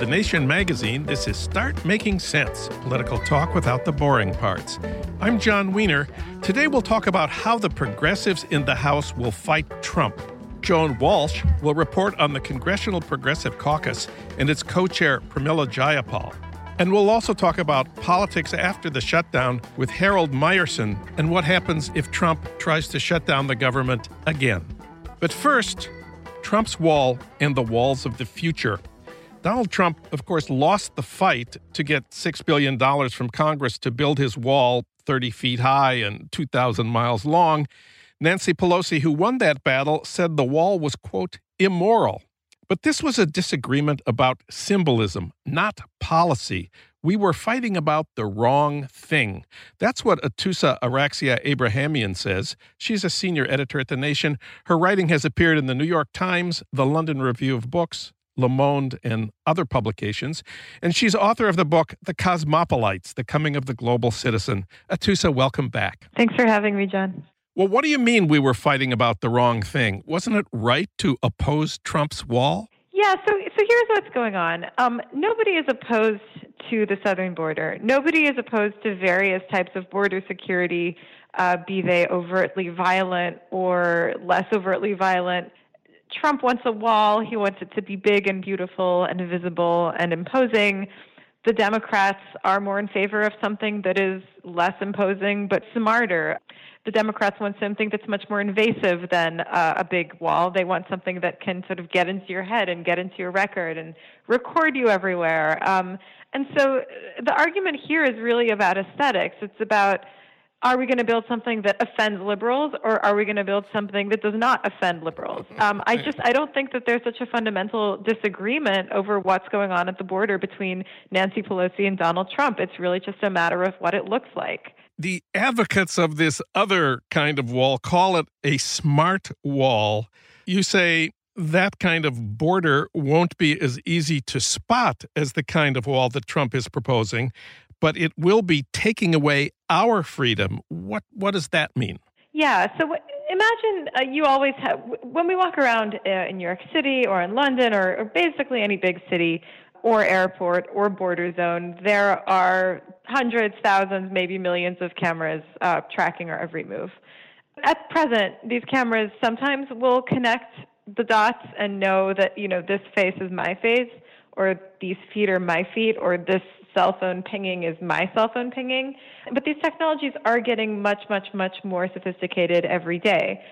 The Nation magazine, this is Start Making Sense political talk without the boring parts. I'm Jon Wiener. Today we'll talk about how the progressives in the House will fight Trump. Joan Walsh will report on the Congressional Progressive Caucus and its co chair, Pramila Jayapal. And we'll also talk about politics after the shutdown with Harold Meyerson and what happens if Trump tries to shut down the government again. But first, Trump's wall and the walls of the future. Donald Trump, of course, lost the fight to get $6 billion from Congress to build his wall 30 feet high and 2,000 miles long. Nancy Pelosi, who won that battle, said the wall was, quote, immoral. But this was a disagreement about symbolism, not policy. We were fighting about the wrong thing. That's what Atoosa Araxia Abrahamian says. She's a senior editor at The Nation. Her writing has appeared in the New York Times, the London Review of Books, Le Monde, and other publications. And she's author of the book, The Cosmopolites The Coming of the Global Citizen. Atoosa, welcome back. Thanks for having me, Jon. Well, what do you mean we were fighting about the wrong thing? Wasn't it right to oppose Trump's wall? Yeah, so so here's what's going on. Um, nobody is opposed to the southern border. Nobody is opposed to various types of border security, uh, be they overtly violent or less overtly violent. Trump wants a wall. He wants it to be big and beautiful and visible and imposing. The Democrats are more in favor of something that is less imposing but smarter. The Democrats want something that's much more invasive than uh, a big wall. They want something that can sort of get into your head and get into your record and record you everywhere. Um, and so uh, the argument here is really about aesthetics. It's about are we going to build something that offends liberals or are we going to build something that does not offend liberals? Um, i just i don't think that there's such a fundamental disagreement over what's going on at the border between nancy pelosi and donald trump. It's really just a matter of what it looks like. The advocates of this other kind of wall call it a smart wall. You say that kind of border won't be as easy to spot as the kind of wall that Trump is proposing but it will be taking away our freedom. What what does that mean? Yeah. So imagine uh, you always have when we walk around uh, in New York City or in London or, or basically any big city or airport or border zone, there are hundreds, thousands, maybe millions of cameras uh, tracking our every move. At present, these cameras sometimes will connect the dots and know that you know this face is my face or these feet are my feet or this cell phone pinging is my cell phone pinging. But these technologies are getting much, much, much more sophisticated every day.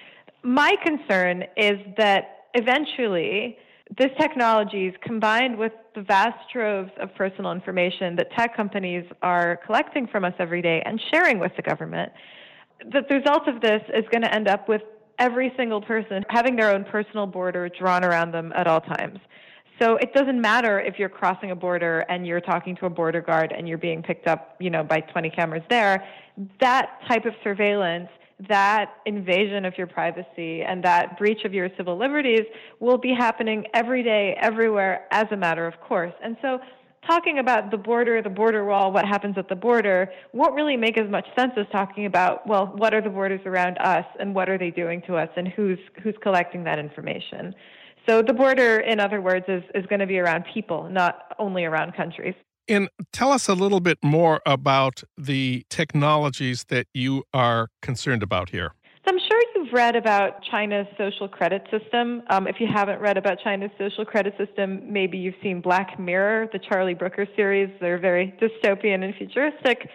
My concern is that eventually this technology is combined with the vast troves of personal information that tech companies are collecting from us every day and sharing with the government. The result of this is going to end up with every single person having their own personal border drawn around them at all times. So it doesn't matter if you're crossing a border and you're talking to a border guard and you're being picked up, you know, by 20 cameras there. That type of surveillance that invasion of your privacy and that breach of your civil liberties will be happening every day, everywhere, as a matter of course. And so, talking about the border, the border wall, what happens at the border, won't really make as much sense as talking about, well, what are the borders around us and what are they doing to us and who's, who's collecting that information. So the border, in other words, is, is going to be around people, not only around countries. And tell us a little bit more about the technologies that you are concerned about here. So I'm sure you've read about China's social credit system. Um, if you haven't read about China's social credit system, maybe you've seen Black Mirror, the Charlie Brooker series. They're very dystopian and futuristic.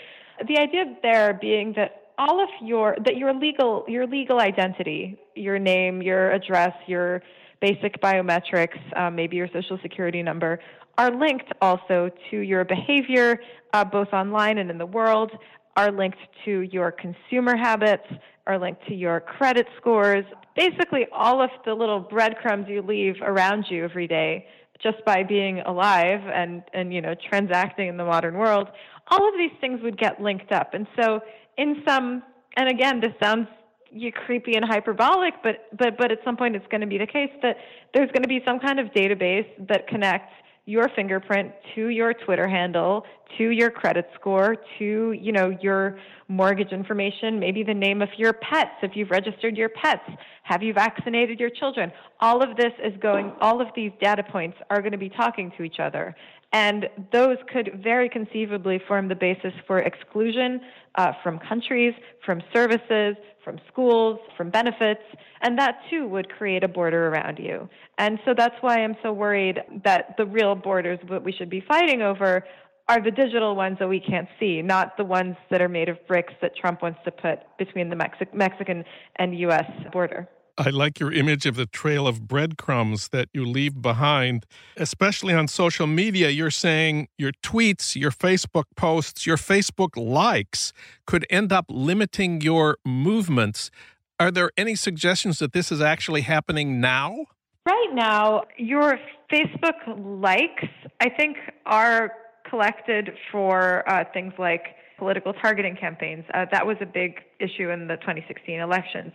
The idea there being that all of your that your legal your legal identity, your name, your address, your basic biometrics, um, maybe your social security number, are linked also to your behavior, uh, both online and in the world, are linked to your consumer habits, are linked to your credit scores. Basically, all of the little breadcrumbs you leave around you every day just by being alive and, and you know transacting in the modern world, all of these things would get linked up. And so, in some, and again, this sounds you creepy and hyperbolic, but but but at some point it's going to be the case that there's going to be some kind of database that connects your fingerprint to your Twitter handle, to your credit score, to, you know, your mortgage information, maybe the name of your pets, if you've registered your pets, have you vaccinated your children? All of this is going, all of these data points are going to be talking to each other. And those could very conceivably form the basis for exclusion uh, from countries, from services, from schools, from benefits, and that too would create a border around you. And so that's why I'm so worried that the real borders that we should be fighting over are the digital ones that we can't see, not the ones that are made of bricks that Trump wants to put between the Mexi- Mexican and U.S. border. I like your image of the trail of breadcrumbs that you leave behind, especially on social media. You're saying your tweets, your Facebook posts, your Facebook likes could end up limiting your movements. Are there any suggestions that this is actually happening now? Right now, your Facebook likes, I think, are collected for uh, things like political targeting campaigns. Uh, that was a big issue in the 2016 elections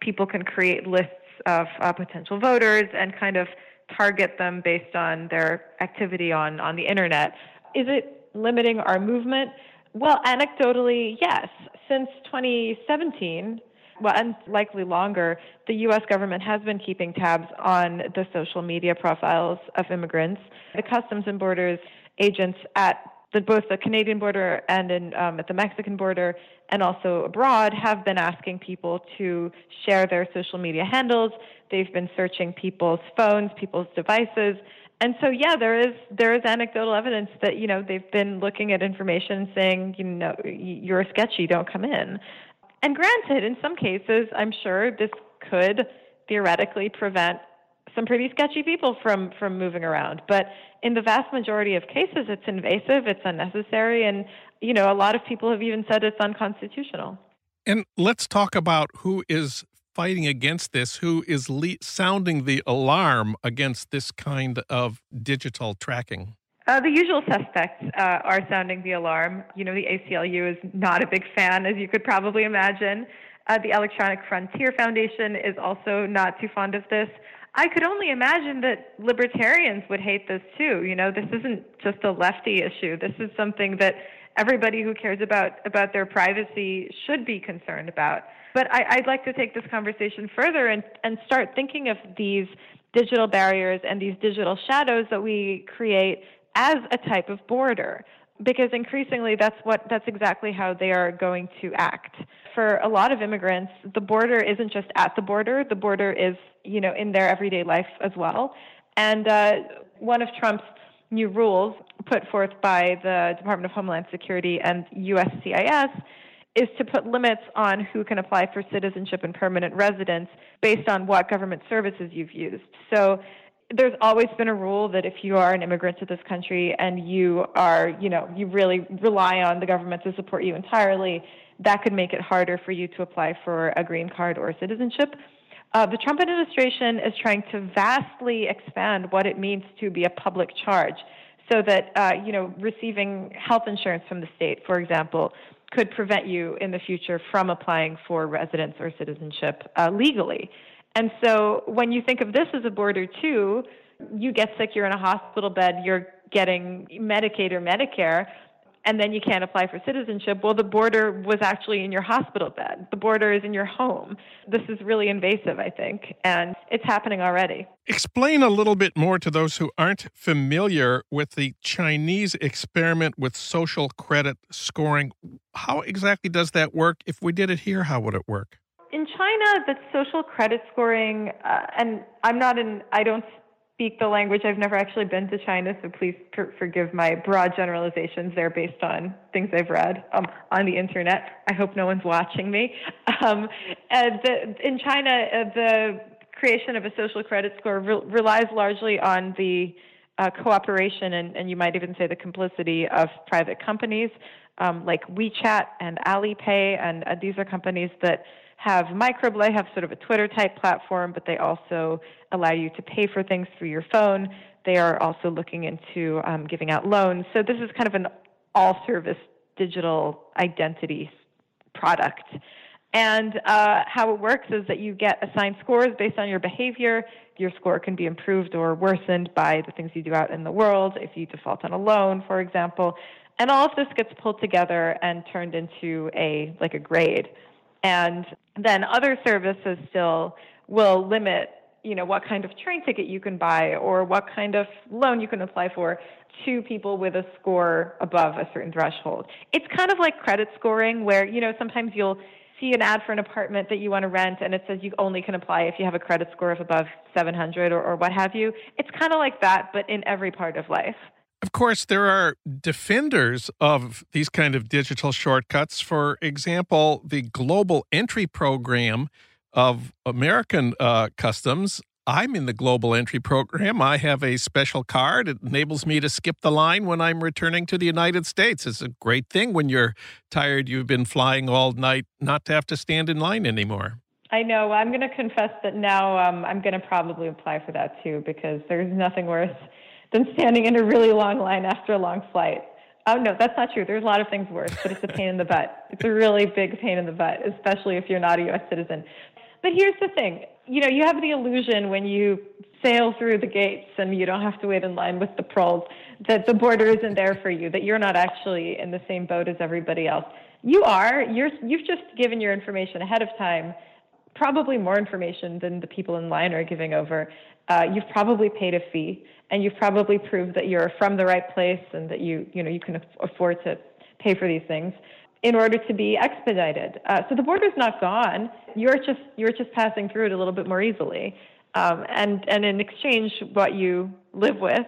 people can create lists of uh, potential voters and kind of target them based on their activity on, on the internet. Is it limiting our movement? Well, anecdotally, yes. Since 2017, well, and likely longer, the U.S. government has been keeping tabs on the social media profiles of immigrants. The Customs and Borders agents at the, both the Canadian border and in, um, at the Mexican border and also abroad have been asking people to share their social media handles. They've been searching people's phones, people's devices. And so, yeah, there is there is anecdotal evidence that you know they've been looking at information saying you know you're sketchy, don't come in. And granted, in some cases, I'm sure this could theoretically prevent some pretty sketchy people from from moving around. But in the vast majority of cases, it's invasive, it's unnecessary, and you know a lot of people have even said it's unconstitutional. And let's talk about who is fighting against this, who is le- sounding the alarm against this kind of digital tracking. Uh, the usual suspects uh, are sounding the alarm. You know, the ACLU is not a big fan, as you could probably imagine. Uh, the Electronic Frontier Foundation is also not too fond of this. I could only imagine that libertarians would hate this too. You know, this isn't just a lefty issue. This is something that everybody who cares about about their privacy should be concerned about. But I, would like to take this conversation further and, and start thinking of these digital barriers and these digital shadows that we create as a type of border because increasingly that's what that's exactly how they are going to act for a lot of immigrants the border isn't just at the border the border is you know in their everyday life as well. And uh, one of trump's new rules put forth by the department of homeland security and uscis is to put limits on who can apply for citizenship and permanent residence based on what government services you've used. So there's always been a rule that if you are an immigrant to this country and you are, you know, you really rely on the government to support you entirely, that could make it harder for you to apply for a green card or citizenship. Uh, the Trump administration is trying to vastly expand what it means to be a public charge so that, uh, you know, receiving health insurance from the state, for example, could prevent you in the future from applying for residence or citizenship uh, legally. And so when you think of this as a border too, you get sick, you're in a hospital bed, you're getting Medicaid or Medicare, and then you can't apply for citizenship. Well, the border was actually in your hospital bed. The border is in your home. This is really invasive, I think, and it's happening already. Explain a little bit more to those who aren't familiar with the Chinese experiment with social credit scoring. How exactly does that work? If we did it here, how would it work? In China, the social credit scoring, uh, and I'm not in, I don't speak the language. I've never actually been to China, so please per- forgive my broad generalizations. They're based on things I've read um, on the internet. I hope no one's watching me. Um, the, in China, uh, the creation of a social credit score re- relies largely on the uh, cooperation and, and, you might even say the complicity of private companies um, like WeChat and Alipay, and uh, these are companies that have microblade, have sort of a Twitter type platform, but they also allow you to pay for things through your phone. They are also looking into um, giving out loans. So this is kind of an all service digital identity product. And uh, how it works is that you get assigned scores based on your behavior. Your score can be improved or worsened by the things you do out in the world. If you default on a loan, for example, and all of this gets pulled together and turned into a like a grade. And then other services still will limit, you know, what kind of train ticket you can buy or what kind of loan you can apply for to people with a score above a certain threshold. It's kind of like credit scoring where, you know, sometimes you'll see an ad for an apartment that you want to rent and it says you only can apply if you have a credit score of above 700 or, or what have you. It's kind of like that, but in every part of life. Of course, there are defenders of these kind of digital shortcuts. For example, the global entry program of American uh, customs. I'm in the global entry program. I have a special card. It enables me to skip the line when I'm returning to the United States. It's a great thing when you're tired, you've been flying all night, not to have to stand in line anymore. I know. I'm going to confess that now um, I'm going to probably apply for that too because there's nothing worse than standing in a really long line after a long flight. Oh, no, that's not true. There's a lot of things worse, but it's a pain in the butt. It's a really big pain in the butt, especially if you're not a U.S. citizen. But here's the thing you know, you have the illusion when you sail through the gates and you don't have to wait in line with the proles that the border isn't there for you, that you're not actually in the same boat as everybody else. You are. You're, you've just given your information ahead of time, probably more information than the people in line are giving over. Uh, you've probably paid a fee and you've probably proved that you're from the right place and that you you know you can afford to pay for these things in order to be expedited. Uh, so the border's not gone. You're just you're just passing through it a little bit more easily. Um, and and in exchange, what you live with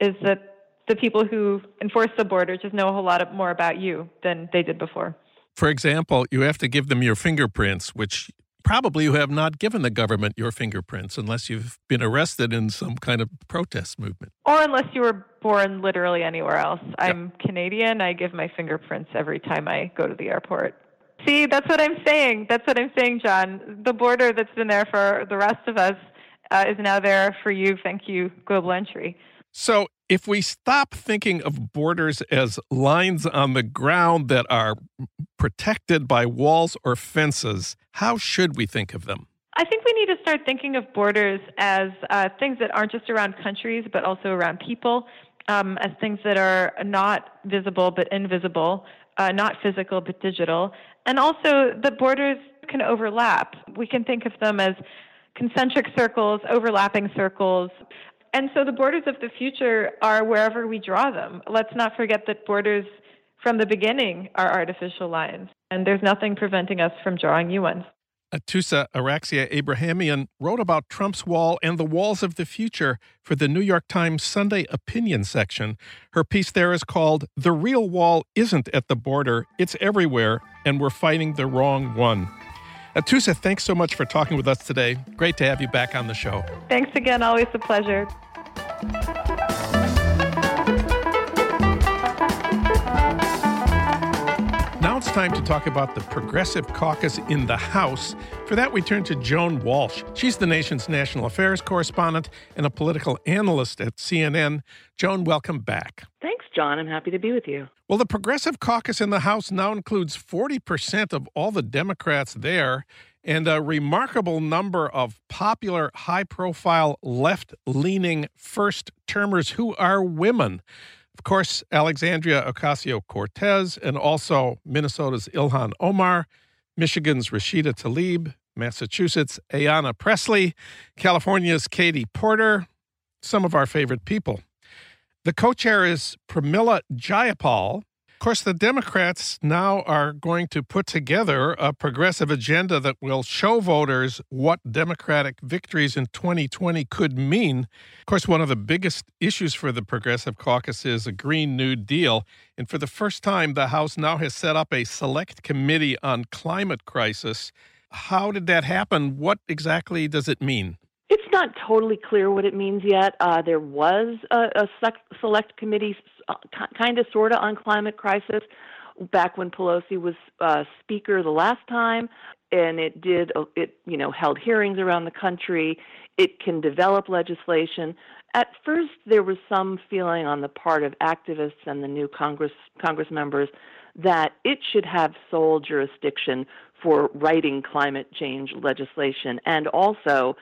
is that the people who enforce the border just know a whole lot more about you than they did before. For example, you have to give them your fingerprints, which probably you have not given the government your fingerprints unless you've been arrested in some kind of protest movement. Or unless you were born literally anywhere else. I'm Canadian. I give my fingerprints every time I go to the airport. See, that's what I'm saying. That's what I'm saying, Jon. The border that's been there for the rest of us uh, is now there for you. Thank you, Global Entry. So, if we stop thinking of borders as lines on the ground that are protected by walls or fences, how should we think of them? I think we need to start thinking of borders as uh, things that aren't just around countries, but also around people, um, as things that are not visible but invisible, uh, not physical but digital. And also, the borders can overlap. We can think of them as concentric circles, overlapping circles. And so the borders of the future are wherever we draw them. Let's not forget that borders from the beginning are artificial lines, and there's nothing preventing us from drawing new ones. Atoosa Araxia Abrahamian wrote about Trump's wall and the walls of the future for the New York Times Sunday opinion section. Her piece there is called The Real Wall Isn't at the Border, It's Everywhere, and We're Fighting the Wrong One. Atoosa, thanks so much for talking with us today. Great to have you back on the show. Thanks again. Always a pleasure. Time to talk about the Progressive Caucus in the House. For that, we turn to Joan Walsh. She's the nation's national affairs correspondent and a political analyst at CNN. Joan, welcome back. Thanks, Jon. I'm happy to be with you. Well, the Progressive Caucus in the House now includes 40% of all the Democrats there and a remarkable number of popular, high profile, left leaning first termers who are women. Of course, Alexandria Ocasio Cortez, and also Minnesota's Ilhan Omar, Michigan's Rashida Tlaib, Massachusetts' Ayanna Pressley, California's Katie Porter, some of our favorite people. The co chair is Pramila Jayapal. Of course, the Democrats now are going to put together a progressive agenda that will show voters what Democratic victories in 2020 could mean. Of course, one of the biggest issues for the Progressive Caucus is a Green New Deal. And for the first time, the House now has set up a select committee on climate crisis. How did that happen? What exactly does it mean? Not totally clear what it means yet. Uh, there was a, a select committee, uh, kind of, sort of, on climate crisis back when Pelosi was uh, speaker the last time, and it did uh, it you know held hearings around the country. It can develop legislation. At first, there was some feeling on the part of activists and the new Congress Congress members that it should have sole jurisdiction for writing climate change legislation and also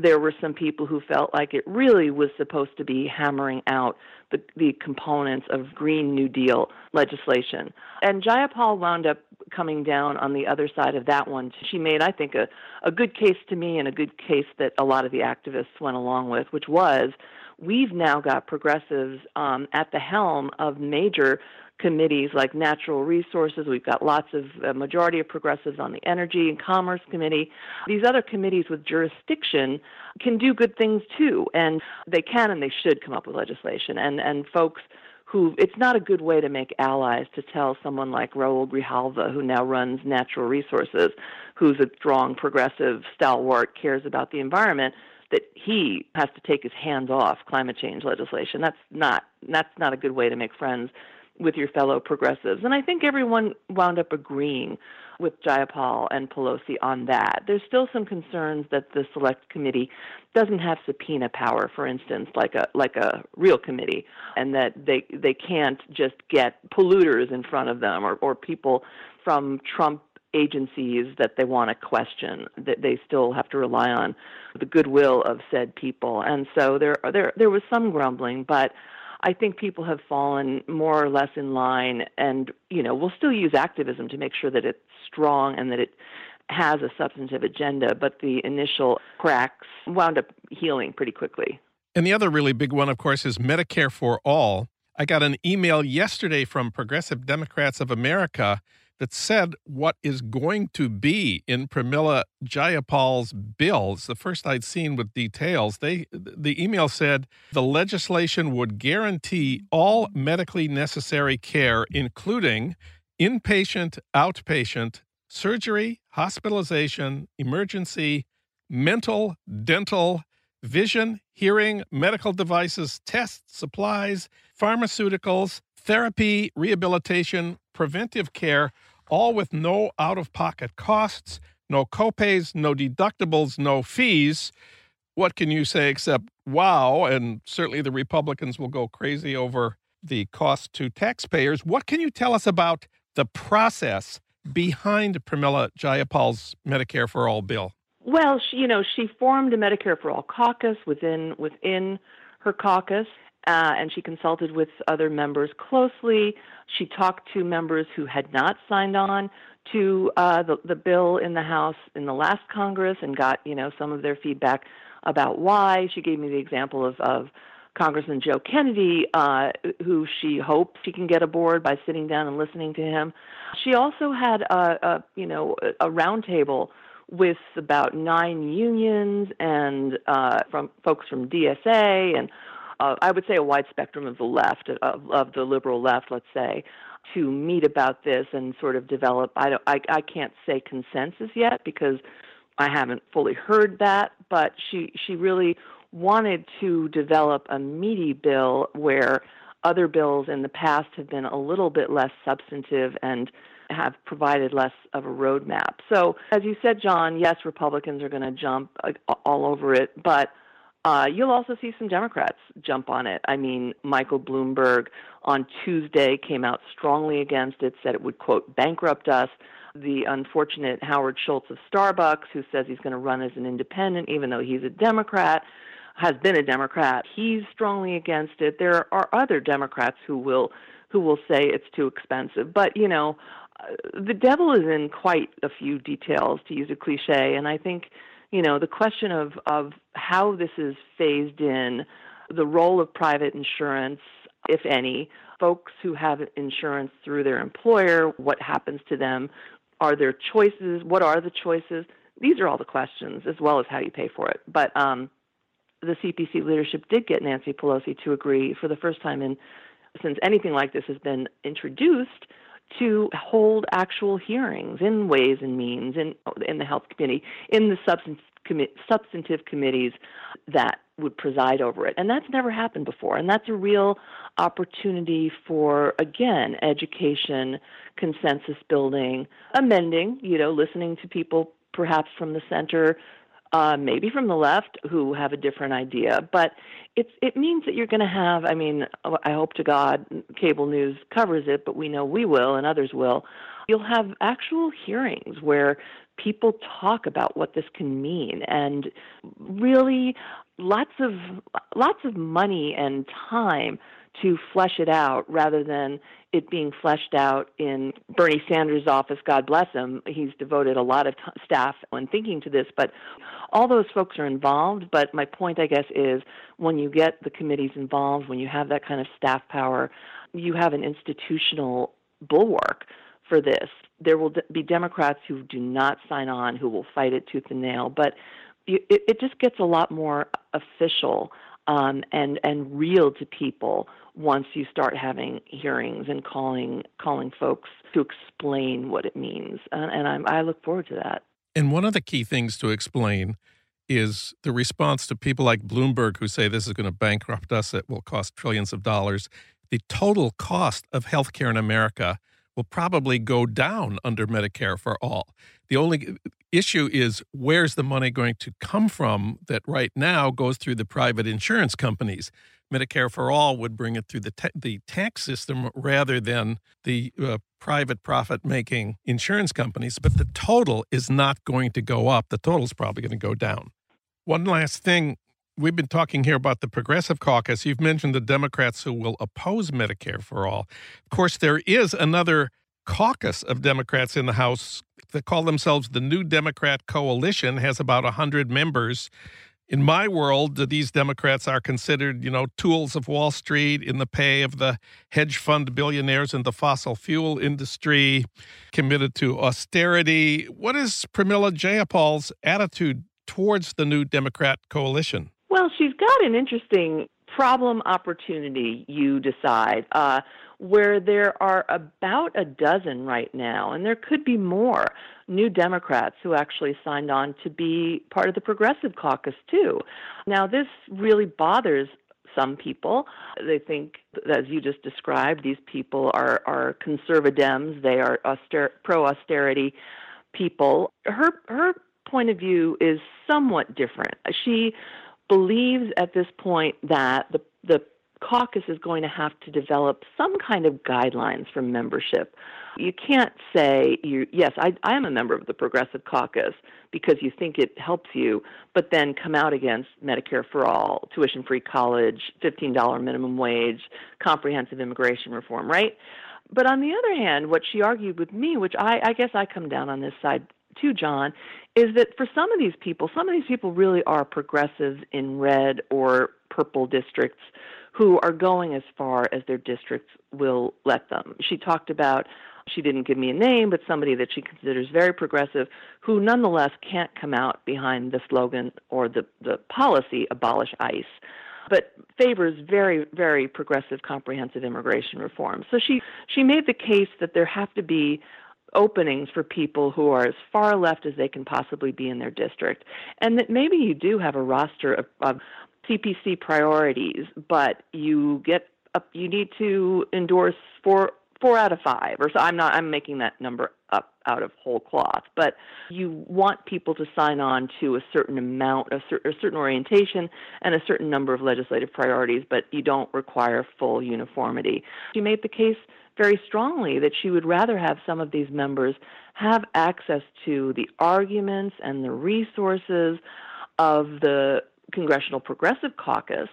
there were some people who felt like it really was supposed to be hammering out the, the components of Green New Deal legislation. And Jayapal wound up coming down on the other side of that one. She made, I think, a, a good case to me and a good case that a lot of the activists went along with, which was we've now got progressives um, at the helm of major committees like natural resources. We've got lots of a majority of progressives on the energy and commerce committee. These other committees with jurisdiction can do good things too, and they can and they should come up with legislation. And and folks who it's not a good way to make allies to tell someone like Raul Grijalva, who now runs natural resources, who's a strong progressive stalwart, cares about the environment that he has to take his hands off climate change legislation. That's not that's not a good way to make friends with your fellow progressives. And I think everyone wound up agreeing with Jayapal and Pelosi on that. There's still some concerns that the select committee doesn't have subpoena power, for instance, like a like a real committee, and that they they can't just get polluters in front of them or, or people from Trump agencies that they want to question that they still have to rely on the goodwill of said people and so there there there was some grumbling but I think people have fallen more or less in line, and you know, we'll still use activism to make sure that it's strong and that it has a substantive agenda. But the initial cracks wound up healing pretty quickly. And the other really big one, of course, is Medicare for All. I got an email yesterday from Progressive Democrats of America that said what is going to be in Pramila Jayapal's bills. The first I'd seen with details. They the email said the legislation would guarantee all medically necessary care, including inpatient, outpatient, surgery, hospitalization, emergency, mental, dental, vision, hearing, medical devices, tests, supplies, pharmaceuticals, therapy, rehabilitation, preventive care all with no out of pocket costs, no copays, no deductibles, no fees. What can you say except wow? And certainly the Republicans will go crazy over the cost to taxpayers. What can you tell us about the process behind Pramila Jayapal's Medicare for All bill? Well, she, you know, she formed a Medicare for All caucus within within her caucus, uh, and she consulted with other members closely. She talked to members who had not signed on to uh, the, the bill in the House in the last Congress and got you know some of their feedback about why. She gave me the example of, of Congressman Joe Kennedy, uh, who she hopes she can get aboard by sitting down and listening to him. She also had a, a you know a roundtable with about nine unions and uh, from folks from DSA and uh, I would say a wide spectrum of the left, of, of the liberal left, let's say, to meet about this and sort of develop. I, don't, I, I can't say consensus yet because I haven't fully heard that, but she she really wanted to develop a meaty bill where other bills in the past have been a little bit less substantive and have provided less of a roadmap. So, as you said, Jon, yes, Republicans are going to jump uh, all over it, but Uh, you'll also see some Democrats jump on it. I mean, Michael Bloomberg on Tuesday came out strongly against it, said it would, quote, bankrupt us. The unfortunate Howard Schultz of Starbucks, who says he's going to run as an independent, even though he's a Democrat, has been a Democrat. He's strongly against it. There are other Democrats who will who will say it's too expensive. But you know, uh, the devil is in quite a few details, to use a cliche. And I think you know the question of of how this is phased in, the role of private insurance, if any, folks who have insurance through their employer, what happens to them? Are there choices? What are the choices? These are all the questions, as well as how you pay for it. But um, the CPC leadership did get Nancy Pelosi to agree for the first time in since anything like this has been introduced to hold actual hearings in ways and means in in the health committee in the substance commi- substantive committees that would preside over it. And that's never happened before. And that's a real opportunity for again education consensus building amending you know listening to people perhaps from the center uh, maybe from the left who have a different idea. But it's it means that you're going to have. I mean, I hope to God cable news covers it, but we know we will and others will. You'll have actual hearings where people talk about what this can mean and really lots of lots of money and time to flesh it out rather than it being fleshed out in Bernie Sanders' office. God bless him. He's devoted a lot of t- staff on thinking to this, but all those folks are involved. But my point, I guess, is when you get the committees involved, when you have that kind of staff power, you have an institutional bulwark for this. There will be Democrats who do not sign on, who will fight it tooth and nail, but it just gets a lot more official um, and and real to people once you start having hearings and calling calling folks to explain what it means. And, and I'm, I look forward to that. And one of the key things to explain is the response to people like Bloomberg who say this is going to bankrupt us. It will cost trillions of dollars. The total cost of healthcare in America will probably go down under Medicare for all. The only issue is where's the money going to come from that right now goes through the private insurance companies. Medicare for all would bring it through the ta- the tax system rather than the uh, private profit making insurance companies, but the total is not going to go up. The total is probably going to go down. One last thing we've been talking here about the Progressive Caucus. You've mentioned the Democrats who will oppose Medicare for all. Of course, there is another caucus of Democrats in the House that call themselves the New Democrat Coalition, has about 100 members. In my world, these Democrats are considered, you know, tools of Wall Street in the pay of the hedge fund billionaires in the fossil fuel industry, committed to austerity. What is Pramila Jayapal's attitude towards the new Democrat coalition? Well, she's got an interesting problem opportunity, you decide. Uh, where there are about a dozen right now, and there could be more new Democrats who actually signed on to be part of the Progressive Caucus, too. Now, this really bothers some people. They think, as you just described, these people are, are conservadems, they are auster- pro austerity people. Her, her point of view is somewhat different. She believes at this point that the, the caucus is going to have to develop some kind of guidelines for membership. You can't say you yes, I I am a member of the Progressive Caucus because you think it helps you, but then come out against Medicare for all, tuition free college, $15 minimum wage, comprehensive immigration reform, right? But on the other hand, what she argued with me, which I, I guess I come down on this side too, Jon, is that for some of these people, some of these people really are progressives in red or purple districts who are going as far as their districts will let them. She talked about she didn't give me a name, but somebody that she considers very progressive, who nonetheless can't come out behind the slogan or the, the policy abolish ICE, but favors very, very progressive, comprehensive immigration reform. So she, she made the case that there have to be openings for people who are as far left as they can possibly be in their district, and that maybe you do have a roster of, of CPC priorities, but you get you need to endorse four four out of five, or so. I'm not. I'm making that number up. out of whole cloth. But you want people to sign on to a certain amount, a, cer- a certain orientation, and a certain number of legislative priorities, but you don't require full uniformity. She made the case very strongly that she would rather have some of these members have access to the arguments and the resources of the Congressional Progressive Caucus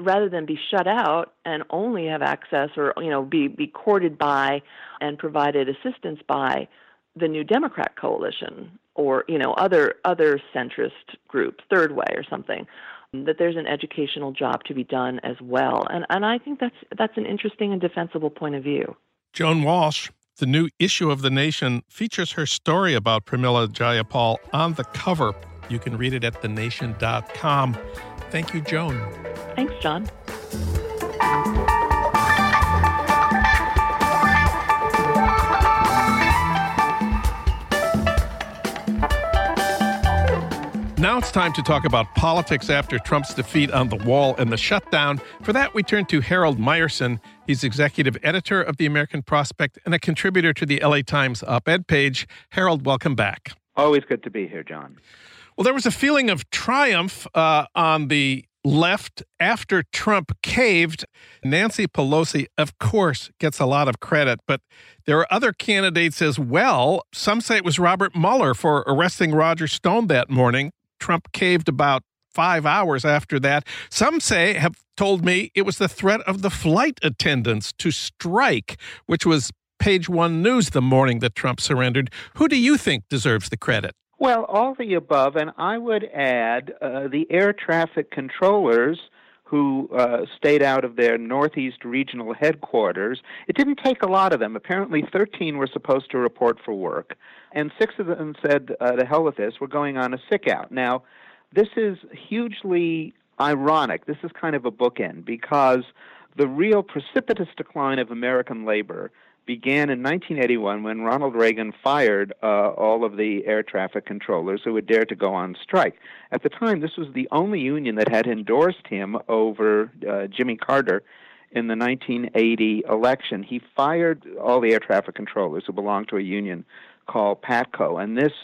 rather than be shut out and only have access or you know be be courted by and provided assistance by the new Democrat coalition or you know other other centrist groups third way or something that there's an educational job to be done as well and and I think that's that's an interesting and defensible point of view Joan Walsh the new issue of The Nation features her story about Pramila Jayapal on the cover. You can read it at thenation.com. Thank you, Joan. Thanks, Jon. Now it's time to talk about politics after Trump's defeat on the wall and the shutdown. For that, we turn to Harold Meyerson. He's executive editor of the American Prospect and a contributor to the LA Times op ed page. Harold, welcome back. Always good to be here, Jon. Well, there was a feeling of triumph uh, on the left after Trump caved. Nancy Pelosi, of course, gets a lot of credit, but there are other candidates as well. Some say it was Robert Mueller for arresting Roger Stone that morning. Trump caved about five hours after that. Some say, have told me, it was the threat of the flight attendants to strike, which was page one news the morning that Trump surrendered. Who do you think deserves the credit? Well, all the above, and I would add uh, the air traffic controllers who uh, stayed out of their Northeast regional headquarters. It didn't take a lot of them. Apparently, 13 were supposed to report for work, and six of them said, uh, "The hell with this. We're going on a sick out." Now, this is hugely ironic. This is kind of a bookend because the real precipitous decline of American labor began in 1981 when Ronald Reagan fired uh, all of the air traffic controllers who had dared to go on strike. At the time, this was the only union that had endorsed him over uh, Jimmy Carter in the 1980 election. He fired all the air traffic controllers who belonged to a union called PATCO, and this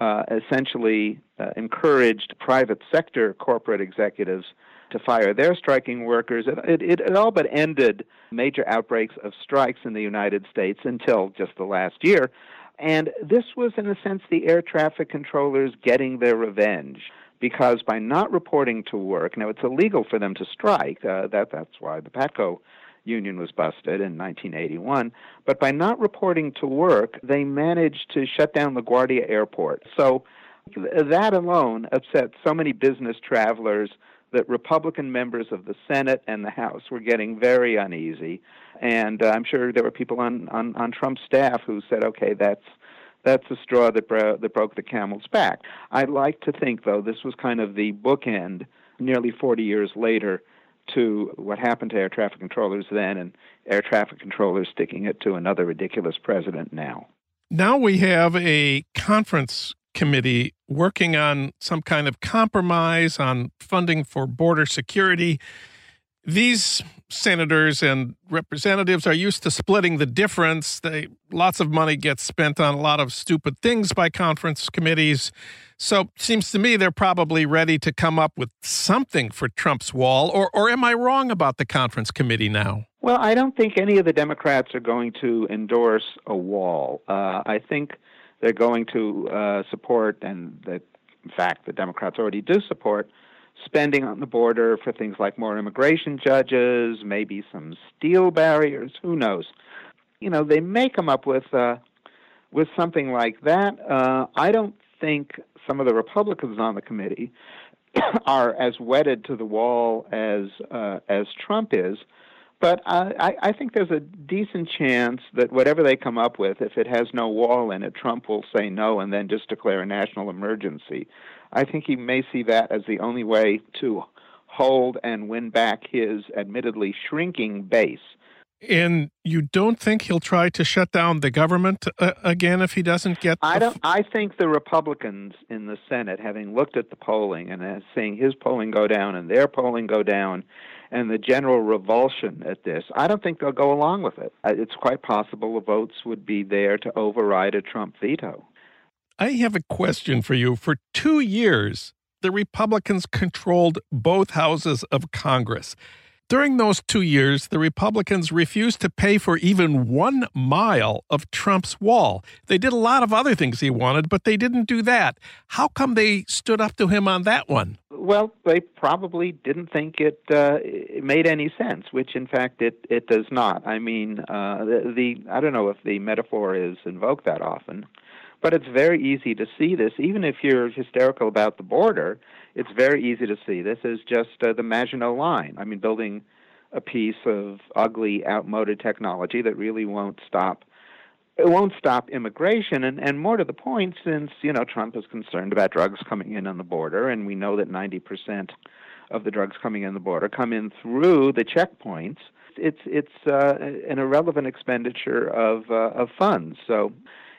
uh, essentially uh, encouraged private sector corporate executives to fire their striking workers. It, it, it, all but ended major outbreaks of strikes in the United States until just the last year. And this was, in a sense, the air traffic controllers getting their revenge. Because by not reporting to work, now it's illegal for them to strike. Uh, that that's why the Patco union was busted in 1981. But by not reporting to work, they managed to shut down LaGuardia Airport. So that alone upset so many business travelers that Republican members of the Senate and the House were getting very uneasy, and uh, I'm sure there were people on, on on Trump's staff who said, "Okay, that's." That's the straw that, bro- that broke the camel's back. I like to think, though, this was kind of the bookend nearly 40 years later to what happened to air traffic controllers then and air traffic controllers sticking it to another ridiculous president now. Now we have a conference committee working on some kind of compromise on funding for border security. These senators and representatives are used to splitting the difference. They lots of money gets spent on a lot of stupid things by conference committees. So seems to me they're probably ready to come up with something for Trump's wall. Or or am I wrong about the conference committee now? Well, I don't think any of the Democrats are going to endorse a wall. Uh, I think they're going to uh, support, and that, in fact, the Democrats already do support spending on the border for things like more immigration judges, maybe some steel barriers. Who knows? You know, they may come up with uh, with something like that. Uh, I don't think some of the Republicans on the committee are as wedded to the wall as uh, as Trump is. But I, I think there's a decent chance that whatever they come up with, if it has no wall in it, Trump will say no and then just declare a national emergency. I think he may see that as the only way to hold and win back his admittedly shrinking base. And you don't think he'll try to shut down the government uh, again if he doesn't get? I don't. I think the Republicans in the Senate, having looked at the polling and uh, seeing his polling go down and their polling go down, and the general revulsion at this, I don't think they'll go along with it. Uh, it's quite possible the votes would be there to override a Trump veto. I have a question for you. For two years, the Republicans controlled both houses of Congress. During those two years, the Republicans refused to pay for even one mile of Trump's wall. They did a lot of other things he wanted, but they didn't do that. How come they stood up to him on that one? Well, they probably didn't think it, uh, it made any sense, which in fact it, it does not. I mean, uh, the, the I don't know if the metaphor is invoked that often, but it's very easy to see this, even if you're hysterical about the border it's very easy to see. This is just uh, the Maginot Line. I mean, building a piece of ugly, outmoded technology that really won't stop. It won't stop immigration, and, and more to the point, since you know Trump is concerned about drugs coming in on the border, and we know that 90 percent of the drugs coming in the border come in through the checkpoints. It's it's uh, an irrelevant expenditure of uh, of funds. So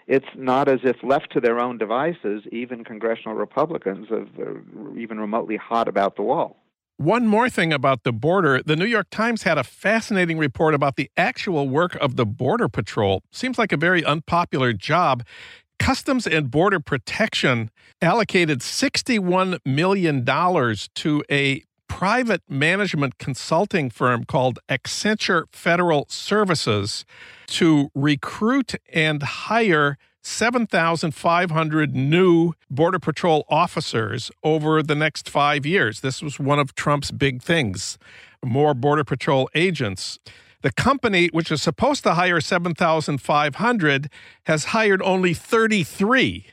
it's not as if left to their own devices, even congressional Republicans are even remotely hot about the wall. One more thing about the border the New York Times had a fascinating report about the actual work of the Border Patrol. Seems like a very unpopular job. Customs and Border Protection allocated $61 million to a private management consulting firm called Accenture Federal Services to recruit and hire 7,500 new Border Patrol officers over the next five years. This was one of Trump's big things more Border Patrol agents. The company, which is supposed to hire 7,500, has hired only 33.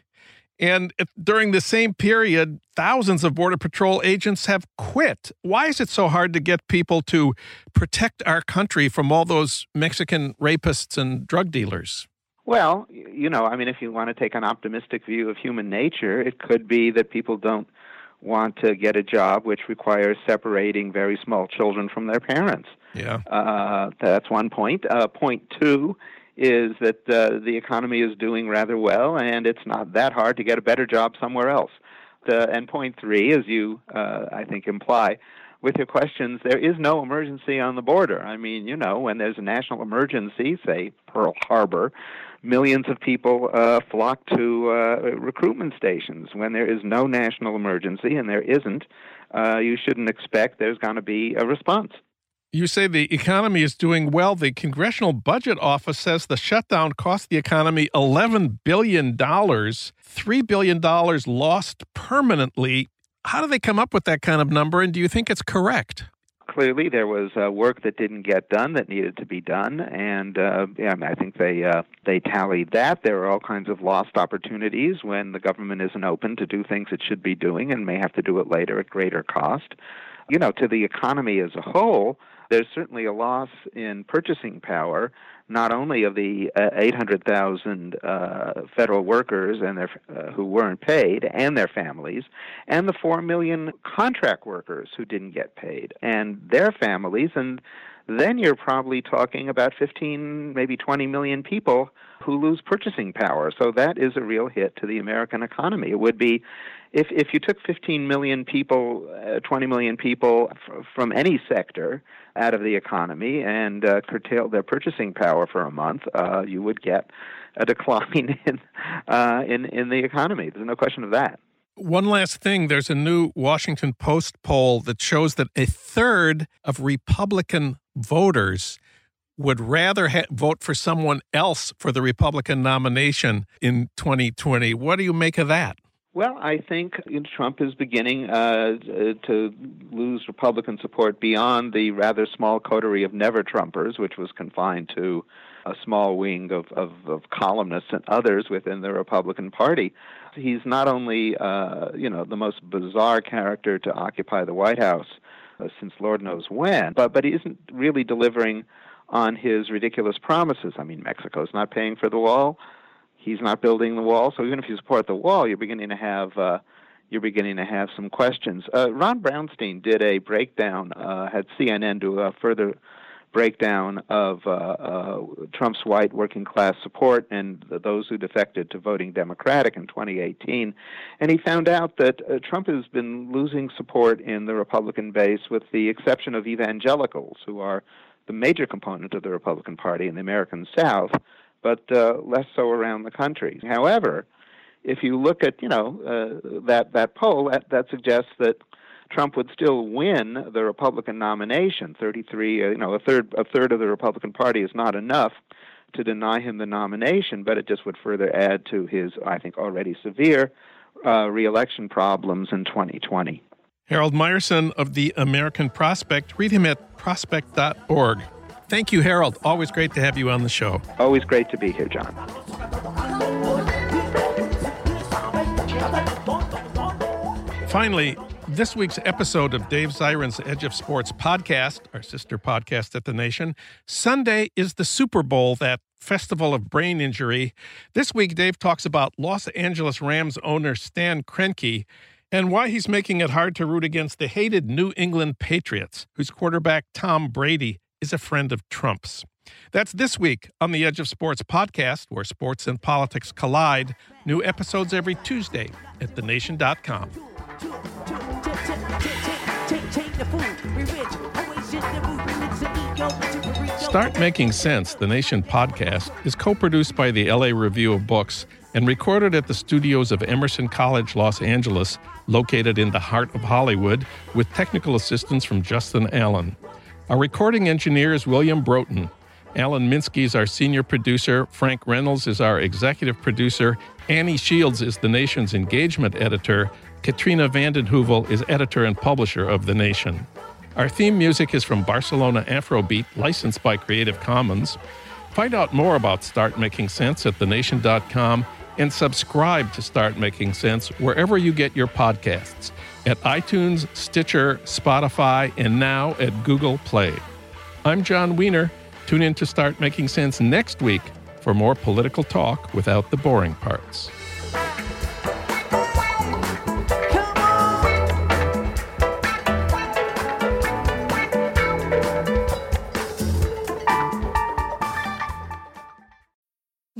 And during the same period, thousands of Border Patrol agents have quit. Why is it so hard to get people to protect our country from all those Mexican rapists and drug dealers? Well, you know, I mean, if you want to take an optimistic view of human nature, it could be that people don't want to get a job which requires separating very small children from their parents. Yeah. Uh, that's one point. Uh, point two is that uh, the economy is doing rather well, and it's not that hard to get a better job somewhere else. Uh, and point three, as you, uh, I think, imply with your questions, there is no emergency on the border. I mean, you know, when there's a national emergency, say Pearl Harbor, millions of people uh, flock to uh, recruitment stations. When there is no national emergency, and there isn't, uh, you shouldn't expect there's going to be a response. You say the economy is doing well. The Congressional Budget Office says the shutdown cost the economy $11 billion, $3 billion lost permanently. How do they come up with that kind of number, and do you think it's correct? Clearly, there was uh, work that didn't get done that needed to be done, and uh, yeah, I think they uh, they tallied that. There are all kinds of lost opportunities when the government isn't open to do things it should be doing and may have to do it later at greater cost. You know, to the economy as a whole, there's certainly a loss in purchasing power, not only of the uh, 800,000 uh, federal workers and their uh, who weren't paid and their families, and the 4 million contract workers who didn't get paid and their families, and then you're probably talking about 15, maybe 20 million people who lose purchasing power. So that is a real hit to the American economy. It would be if if you took 15 million people, uh, 20 million people f- from any sector out of the economy and uh, curtailed their purchasing power for a month, uh, you would get a decline in uh, in in the economy. There's no question of that. One last thing there's a new Washington Post poll that shows that a third of Republican voters would rather ha- vote for someone else for the Republican nomination in 2020. What do you make of that? Well, I think Trump is beginning uh, to lose Republican support beyond the rather small coterie of never Trumpers, which was confined to a small wing of, of, of columnists and others within the Republican Party. He's not only, uh, you know, the most bizarre character to occupy the White House uh, since Lord knows when, but but he isn't really delivering on his ridiculous promises. I mean, Mexico's not paying for the wall he's not building the wall. So even if you support the wall, you're beginning to have uh, you're beginning to have some questions. Uh, Ron Brownstein did a breakdown, uh, had CNN do a further breakdown of uh, uh, Trump's white working class support and those who defected to voting Democratic in 2018. And he found out that uh, Trump has been losing support in the Republican base, with the exception of evangelicals, who are the major component of the Republican Party in the American South, but uh, less so around the country. However, if you look at you know uh, that that poll, that, that suggests that Trump would still win the Republican nomination. 33, uh, you know, a third a third of the Republican Party is not enough to deny him the nomination, but it just would further add to his, I think, already severe uh, reelection problems in 2020. Harold Meyerson of the American Prospect. Read him at prospect.org. Thank you, Harold. Always great to have you on the show. Always great to be here, Jon. Finally, this week's episode of Dave Zirin's Edge of Sports podcast, our sister podcast at The Nation, Sunday is the Super Bowl, that festival of brain injury. This week, Dave talks about Los Angeles Rams owner Stan Kroenke and why he's making it hard to root against the hated New England Patriots, whose quarterback Tom Brady is a friend of Trump's. That's this week on the Edge of Sports podcast, where sports and politics collide. New episodes every Tuesday at thenation.com. Start Making Sense, the Nation podcast, is co produced by the LA Review of Books and recorded at the studios of Emerson College, Los Angeles, located in the heart of Hollywood, with technical assistance from Justin Allen. Our recording engineer is William Broughton. Alan Minsky is our senior producer. Frank Reynolds is our executive producer. Annie Shields is the nation's engagement editor. Katrina vanden Heuvel is editor and publisher of The Nation. Our theme music is from Barcelona Afrobeat, licensed by Creative Commons. Find out more about Start Making Sense at thenation.com and subscribe to Start Making Sense wherever you get your podcasts at iTunes, Stitcher, Spotify, and now at Google Play. I'm Jon Wiener. Tune in to Start Making Sense next week for more political talk without the boring parts.